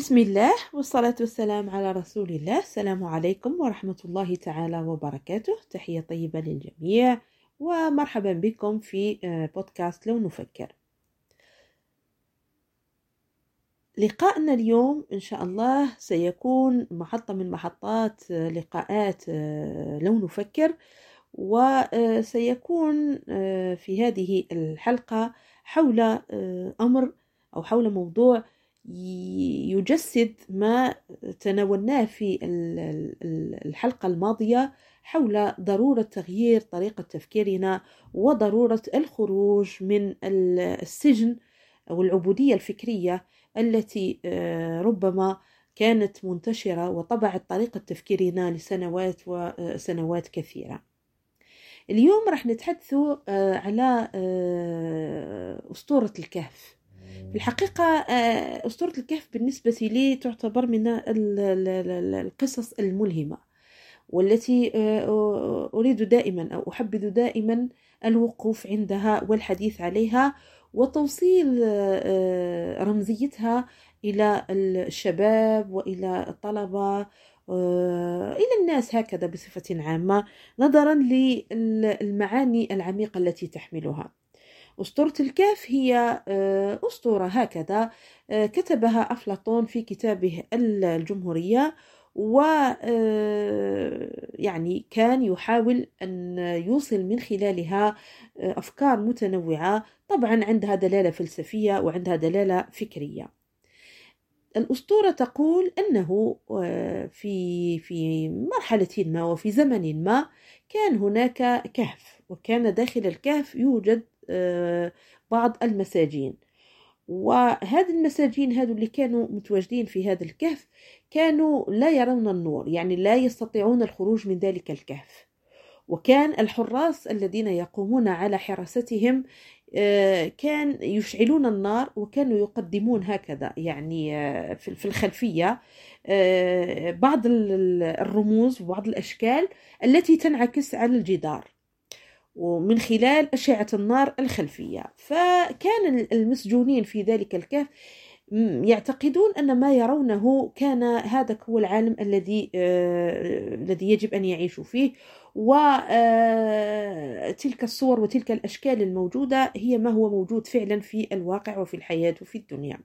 بسم الله والصلاة والسلام على رسول الله. السلام عليكم ورحمة الله تعالى وبركاته. تحية طيبة للجميع ومرحبا بكم في بودكاست لو نفكر. لقاءنا اليوم إن شاء الله سيكون محطة من محطات لقاءات لو نفكر وسيكون في هذه الحلقة حول أمر أو حول موضوع يجسد ما تناولناه في الحلقة الماضية حول ضرورة تغيير طريقة تفكيرنا وضرورة الخروج من السجن أو العبودية الفكرية التي ربما كانت منتشرة وطبعت طريقة تفكيرنا لسنوات وسنوات كثيرة. اليوم راح نتحدث على أسطورة الكهف. الحقيقة أسطورة الكهف بالنسبة لي تعتبر من القصص الملهمة والتي أريد دائما أو أحبذ دائما الوقوف عندها والحديث عليها وتوصيل رمزيتها إلى الشباب وإلى الطلبة إلى الناس هكذا بصفة عامة نظرا للمعاني العميقة التي تحملها. أسطورة الكهف هي أسطورة هكذا كتبها أفلاطون في كتابه الجمهورية و يعني كان يحاول أن يوصل من خلالها أفكار متنوعة طبعا عندها دلالة فلسفية وعندها دلالة فكرية. الأسطورة تقول أنه في في مرحلة ما وفي زمن ما كان هناك كهف وكان داخل الكهف يوجد بعض المساجين. وهذه المساجين هذو اللي كانوا متواجدين في هذا الكهف كانوا لا يرون النور يعني لا يستطيعون الخروج من ذلك الكهف. وكان الحراس الذين يقومون على حراستهم كان يشعلون النار وكانوا يقدمون هكذا يعني في الخلفية بعض الرموز وبعض الأشكال التي تنعكس على الجدار. ومن خلال أشعة النار الخلفية. فكان المسجونين في ذلك الكهف يعتقدون أن ما يرونه كان هذا هو العالم الذي آه الذي يجب أن يعيشوا فيه. وتلك الصور وتلك الأشكال الموجودة هي ما هو موجود فعلا في الواقع وفي الحياة وفي الدنيا.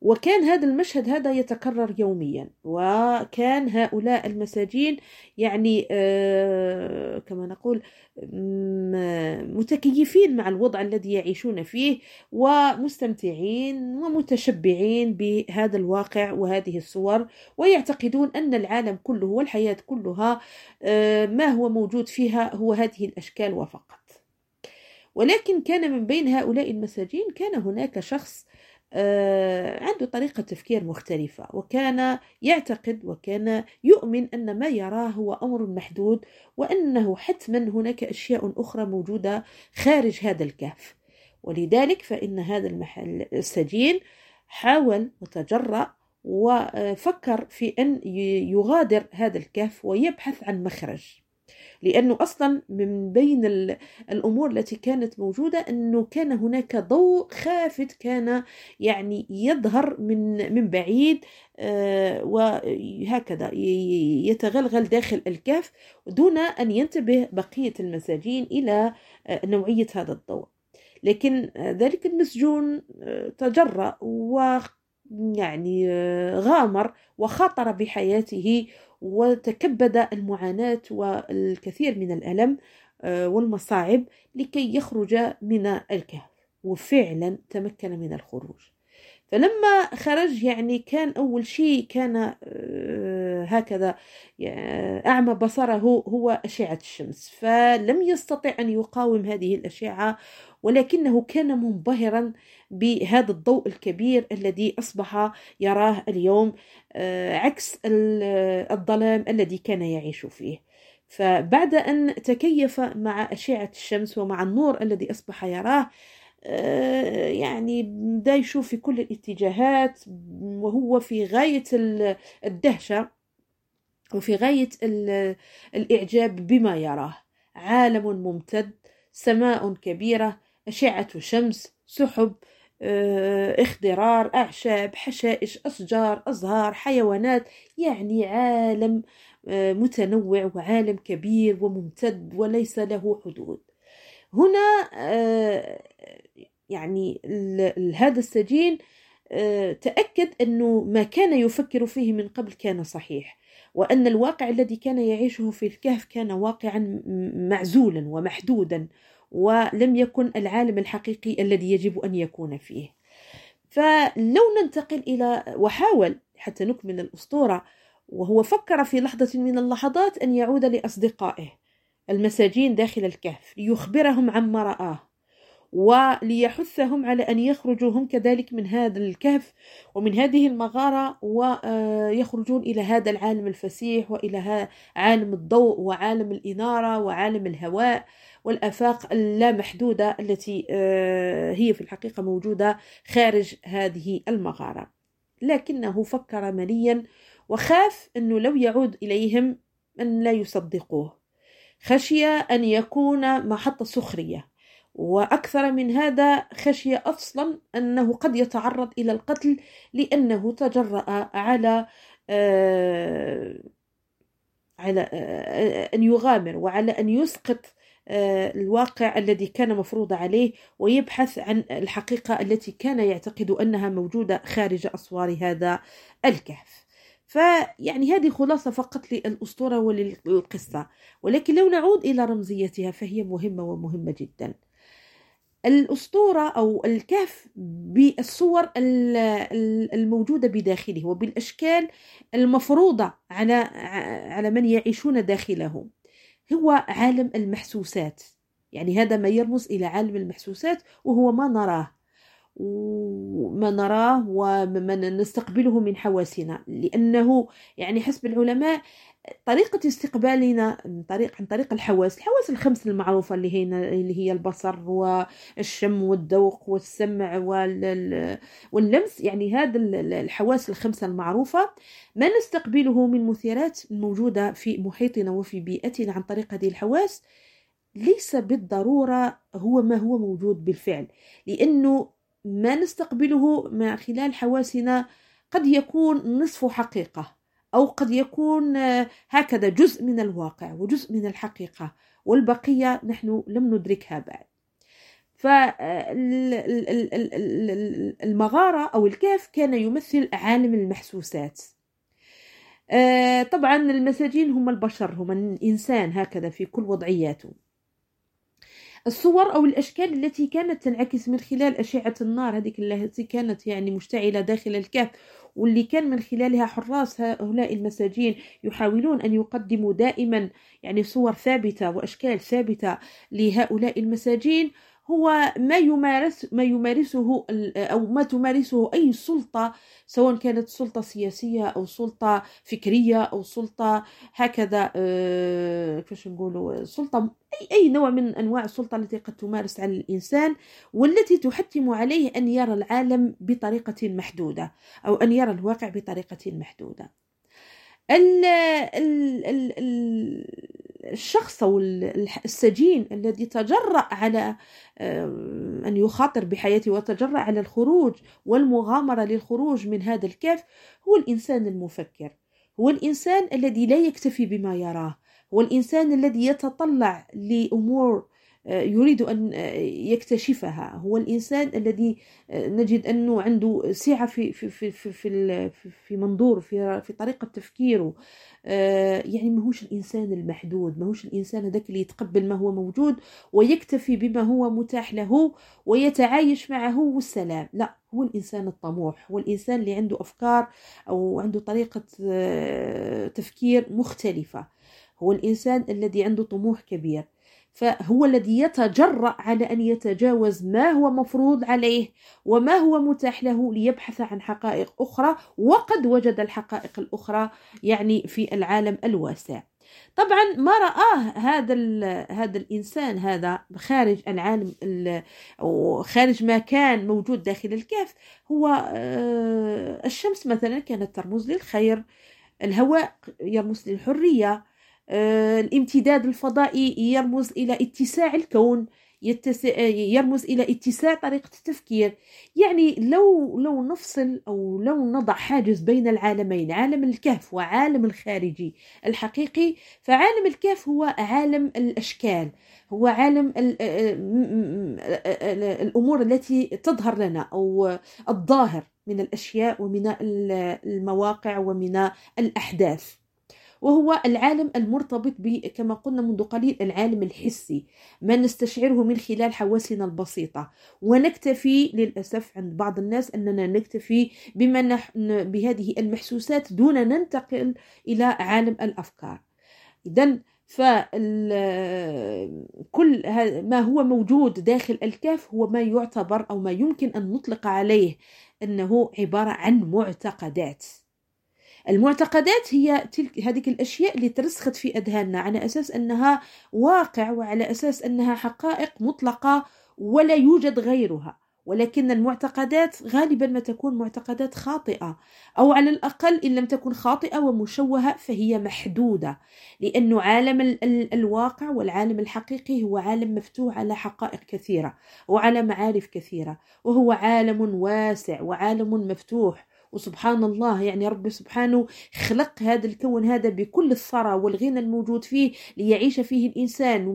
وكان هذا المشهد هذا يتكرر يوميا. وكان هؤلاء المساجين يعني آه كما نقول متكيفين مع الوضع الذي يعيشون فيه ومستمتعين ومتشبعين بهذا الواقع وهذه الصور ويعتقدون أن العالم كله والحياة كلها آه ما هو موجود فيها هو هذه الأشكال وفقط. ولكن كان من بين هؤلاء المساجين كان هناك شخص عنده طريقة تفكير مختلفة وكان يعتقد وكان يؤمن أن ما يراه هو أمر محدود وأنه حتما هناك أشياء أخرى موجودة خارج هذا الكهف. ولذلك فإن هذا المحل السجين حاول وتجرأ وفكر في أن يغادر هذا الكهف ويبحث عن مخرج. لأنه أصلا من بين الأمور التي كانت موجودة أنه كان هناك ضوء خافت كان يعني يظهر من من بعيد وهكذا يتغلغل داخل الكهف دون أن ينتبه بقية المساجين إلى نوعية هذا الضوء. لكن ذلك المسجون تجرأ و يعني غامر وخاطر بحياته وتكبد المعاناة والكثير من الألم والمصاعب لكي يخرج من الكهف وفعلا تمكن من الخروج. فلما خرج يعني كان أول شيء كان هكذا أعمى بصره هو أشعة الشمس. فلم يستطع أن يقاوم هذه الأشعة ولكنه كان منبهرا بهذا الضوء الكبير الذي أصبح يراه اليوم عكس الظلام الذي كان يعيش فيه. فبعد أن تكيف مع أشعة الشمس ومع النور الذي أصبح يراه يعني بدا يشوف في كل الاتجاهات وهو في غاية الدهشة وفي غاية الإعجاب بما يراه. عالم ممتد سماء كبيرة أشعة شمس سحب اخضرار أعشاب حشائش أشجار أزهار حيوانات يعني عالم متنوع وعالم كبير وممتد وليس له حدود. هنا يعني هذا السجين تأكد أنه ما كان يفكر فيه من قبل كان صحيح وأن الواقع الذي كان يعيشه في الكهف كان واقعا معزولا ومحدودا. ولم يكن العالم الحقيقي الذي يجب أن يكون فيه. فلو ننتقل إلى وحاول حتى نكمل الأسطورة وهو فكر في لحظة من اللحظات أن يعود لأصدقائه المساجين داخل الكهف ليخبرهم عما رآه. وليحثهم على أن يخرجوا هم كذلك من هذا الكهف ومن هذه المغارة ويخرجون إلى هذا العالم الفسيح وإلى عالم الضوء وعالم الإنارة وعالم الهواء والآفاق اللامحدودة التي آه، هي في الحقيقة موجودة خارج هذه المغارة. لكنه فكر مليا وخاف أنه لو يعود إليهم أن لا يصدقوه. خشي أن يكون محط سخرية. وأكثر من هذا خشي أصلا أنه قد يتعرض إلى القتل لأنه تجرأ على آه، على آه، أن يغامر وعلى أن يسقط آه، الواقع الذي كان مفروض عليه ويبحث عن الحقيقة التي كان يعتقد أنها موجودة خارج أسوار هذا الكهف. فيعني هذه خلاصة فقط للأسطورة وللقصة. ولكن لو نعود إلى رمزيتها فهي مهمة ومهمة جدا. الأسطورة أو الكهف بالصور الموجودة بداخله وبالأشكال المفروضة على على من يعيشون داخله. هو عالم المحسوسات. يعني هذا ما يرمز إلى عالم المحسوسات وهو ما نراه. وما نراه وما نستقبله من حواسنا. لأنه يعني حسب العلماء طريقة استقبالنا من طريق عن طريق الحواس الحواس الخمس المعروفة اللي هي اللي هي البصر والشم والذوق والسمع واللمس يعني هذا الحواس الخمسة المعروفة. ما نستقبله من مثيرات موجودة في محيطنا وفي بيئتنا عن طريق هذه الحواس؟ ليس بالضرورة هو ما هو موجود بالفعل لأنه ما نستقبله من خلال حواسنا قد يكون نصف حقيقة. أو قد يكون هكذا جزء من الواقع وجزء من الحقيقة والبقية نحن لم ندركها بعد. فالمغارة أو الكهف كان يمثل عالم المحسوسات. آه، طبعا المساجين هم البشر هم الإنسان هكذا في كل وضعياته. الصور أو الأشكال التي كانت تنعكس من خلال أشعة النار هذيك التي كانت يعني مشتعلة داخل الكهف واللي كان من خلالها حراس هؤلاء المساجين يحاولون أن يقدموا دائما يعني صور ثابتة وأشكال ثابتة لهؤلاء المساجين. هو ما يمارس ما يمارسه أو ما تمارسه أي سلطة سواء كانت سلطة سياسية أو سلطة فكرية أو سلطة هكذا آه، كيفاش نقولوا سلطة أي اي نوع من أنواع السلطة التي قد تمارس على الإنسان والتي تحتم عليه أن يرى العالم بطريقة محدودة أو أن يرى الواقع بطريقة محدودة. ال ال ال الشخص أو السجين الذي تجرأ على أن يخاطر بحياته وتجرأ على الخروج والمغامرة للخروج من هذا الكهف هو الإنسان المفكر. هو الإنسان الذي لا يكتفي بما يراه. هو الإنسان الذي يتطلع لأمور يريد أن يكتشفها. هو الإنسان الذي نجد أنه عنده سعة في في في في في, في منظور في في طريقة تفكيره. يعني ماهوش الإنسان المحدود. ماهوش الإنسان هذاك اللي يتقبل ما هو موجود ويكتفي بما هو متاح له ويتعايش معه والسلام. لا هو الإنسان الطموح. هو الإنسان اللي عنده أفكار أو عنده طريقة تفكير مختلفة. هو الإنسان الذي عنده طموح كبير فهو الذي يتجرأ على أن يتجاوز ما هو مفروض عليه وما هو متاح له ليبحث عن حقائق أخرى وقد وجد الحقائق الأخرى يعني في العالم الواسع. طبعا ما رآه هذا هذا الإنسان هذا خارج العالم أو خارج ما كان موجود داخل الكهف هو آه، الشمس مثلا كانت ترمز للخير الهواء يرمز للحرية الامتداد الفضائي يرمز إلى اتساع الكون يرمز إلى اتساع طريقة التفكير. يعني لو لو نفصل أو لو نضع حاجز بين العالمين عالم الكهف وعالم الخارجي الحقيقي فعالم الكهف هو عالم الأشكال هو عالم الأمور التي تظهر لنا أو الظاهر من الأشياء ومن المواقع ومن الأحداث. وهو العالم المرتبط ب كما قلنا منذ قليل العالم الحسي. ما نستشعره من خلال حواسنا البسيطة. ونكتفي للأسف عند بعض الناس أننا نكتفي بما نحن بهذه المحسوسات دون ننتقل إلى عالم الأفكار. إذا فكل ما هو موجود داخل الكاف هو ما يعتبر أو ما يمكن أن نطلق عليه أنه عبارة عن معتقدات. المعتقدات هي تلك هذه الأشياء اللي ترسخت في أذهاننا على أساس أنها واقع وعلى أساس أنها حقائق مطلقة ولا يوجد غيرها. ولكن المعتقدات غالبا ما تكون معتقدات خاطئة أو على الأقل إن لم تكن خاطئة ومشوهة فهي محدودة لأنه عالم ال ال الواقع والعالم الحقيقي هو عالم مفتوح على حقائق كثيرة وعلى معارف كثيرة وهو عالم واسع وعالم مفتوح وسبحان الله يعني رب سبحانه خلق هذا الكون هذا بكل الثرى والغنى الموجود فيه ليعيش فيه الإنسان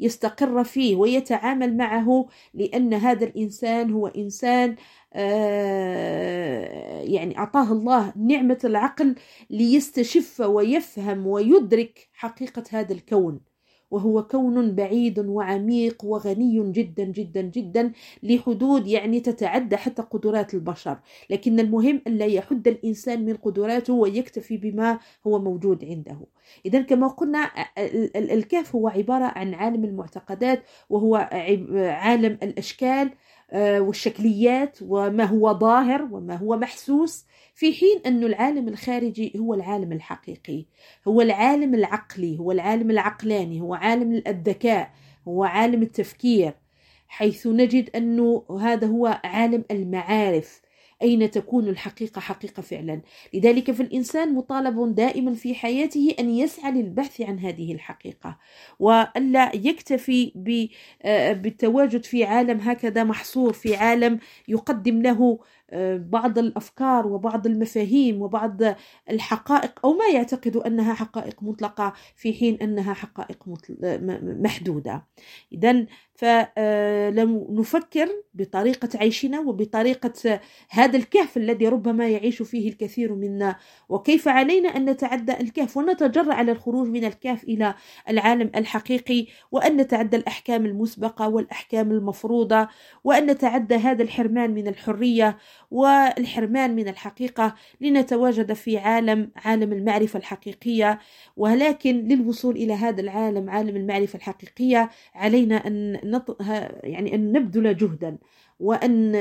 ويستقر فيه ويتعامل معه لأن هذا الإنسان هو إنسان آه، يعني أعطاه الله نعمة العقل ليستشف ويفهم ويدرك حقيقة هذا الكون. وهو كون بعيد وعميق وغني جدا جدا جدا لحدود يعني تتعدى حتى قدرات البشر. لكن المهم أن لا يحد الإنسان من قدراته ويكتفي بما هو موجود عنده. إذا كما قلنا الكهف هو عبارة عن عالم المعتقدات وهو عالم الأشكال والشكليات وما هو ظاهر وما هو محسوس في حين أن العالم الخارجي هو العالم الحقيقي هو العالم العقلي هو العالم العقلاني هو عالم الذكاء هو عالم التفكير حيث نجد أنه هذا هو عالم المعارف أين تكون الحقيقة حقيقة فعلا؟ لذلك فالإنسان مطالب دائما في حياته أن يسعى للبحث عن هذه الحقيقة وألا يكتفي آه، بالتواجد في عالم هكذا محصور في عالم يقدم له بعض الأفكار وبعض المفاهيم وبعض الحقائق أو ما يعتقد أنها حقائق مطلقة في حين أنها حقائق محدودة. اذا فلم نفكر بطريقة عيشنا وبطريقة هذا الكهف الذي ربما يعيش فيه الكثير منا. وكيف علينا أن نتعدى الكهف ونتجرأ على الخروج من الكهف إلى العالم الحقيقي وأن نتعدى الأحكام المسبقة والأحكام المفروضة وأن نتعدى هذا الحرمان من الحرية والحرمان من الحقيقة لنتواجد في عالم عالم المعرفة الحقيقية. ولكن للوصول إلى هذا العالم عالم المعرفة الحقيقية علينا أن نط... يعني أن نبذل جهدا وأن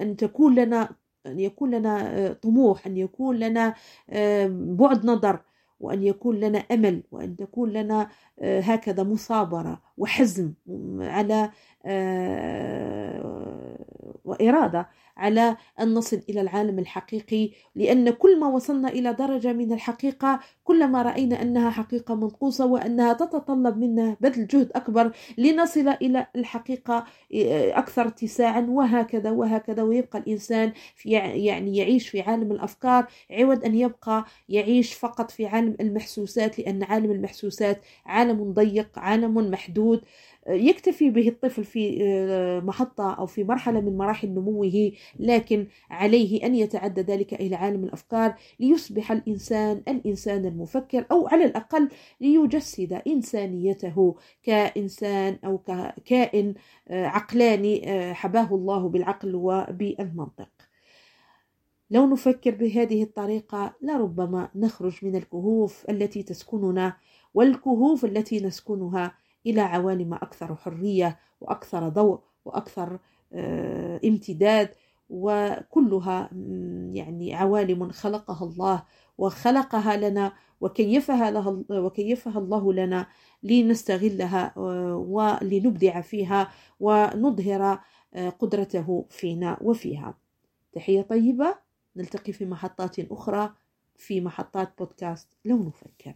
أن تكون لنا أن يكون لنا طموح أن يكون لنا بعد نظر وأن يكون لنا أمل وأن تكون لنا هكذا مثابرة وحزم على وإرادة. على أن نصل إلى العالم الحقيقي لأن كل ما وصلنا إلى درجة من الحقيقة كلما رأينا أنها حقيقة منقوصة وأنها تتطلب منا بذل جهد أكبر لنصل إلى الحقيقة آه، أكثر اتساعا وهكذا وهكذا ويبقى الإنسان في يعني يعيش في عالم الأفكار عوض أن يبقى يعيش فقط في عالم المحسوسات لأن عالم المحسوسات عالم ضيق عالم محدود. يكتفي به الطفل في آه، محطة أو في مرحلة من مراحل نموه لكن عليه أن يتعدى ذلك إلى عالم الأفكار ليصبح الإنسان الإنسان المفكر أو على الأقل ليجسد إنسانيته كإنسان أو ككائن آه، عقلاني آه، حباه الله بالعقل وبالمنطق. لو نفكر بهذه الطريقة لربما نخرج من الكهوف التي تسكننا والكهوف التي نسكنها إلى عوالم أكثر حرية وأكثر ضوء وأكثر آه، امتداد وكلها يعني عوالم خلقها الله وخلقها لنا وكيفها لها وكيفها الله لنا لنستغلها آه، ولنبدع فيها ونظهر آه، قدرته فينا وفيها. تحية طيبة. نلتقي في محطات أخرى في محطات بودكاست. لو نفكر.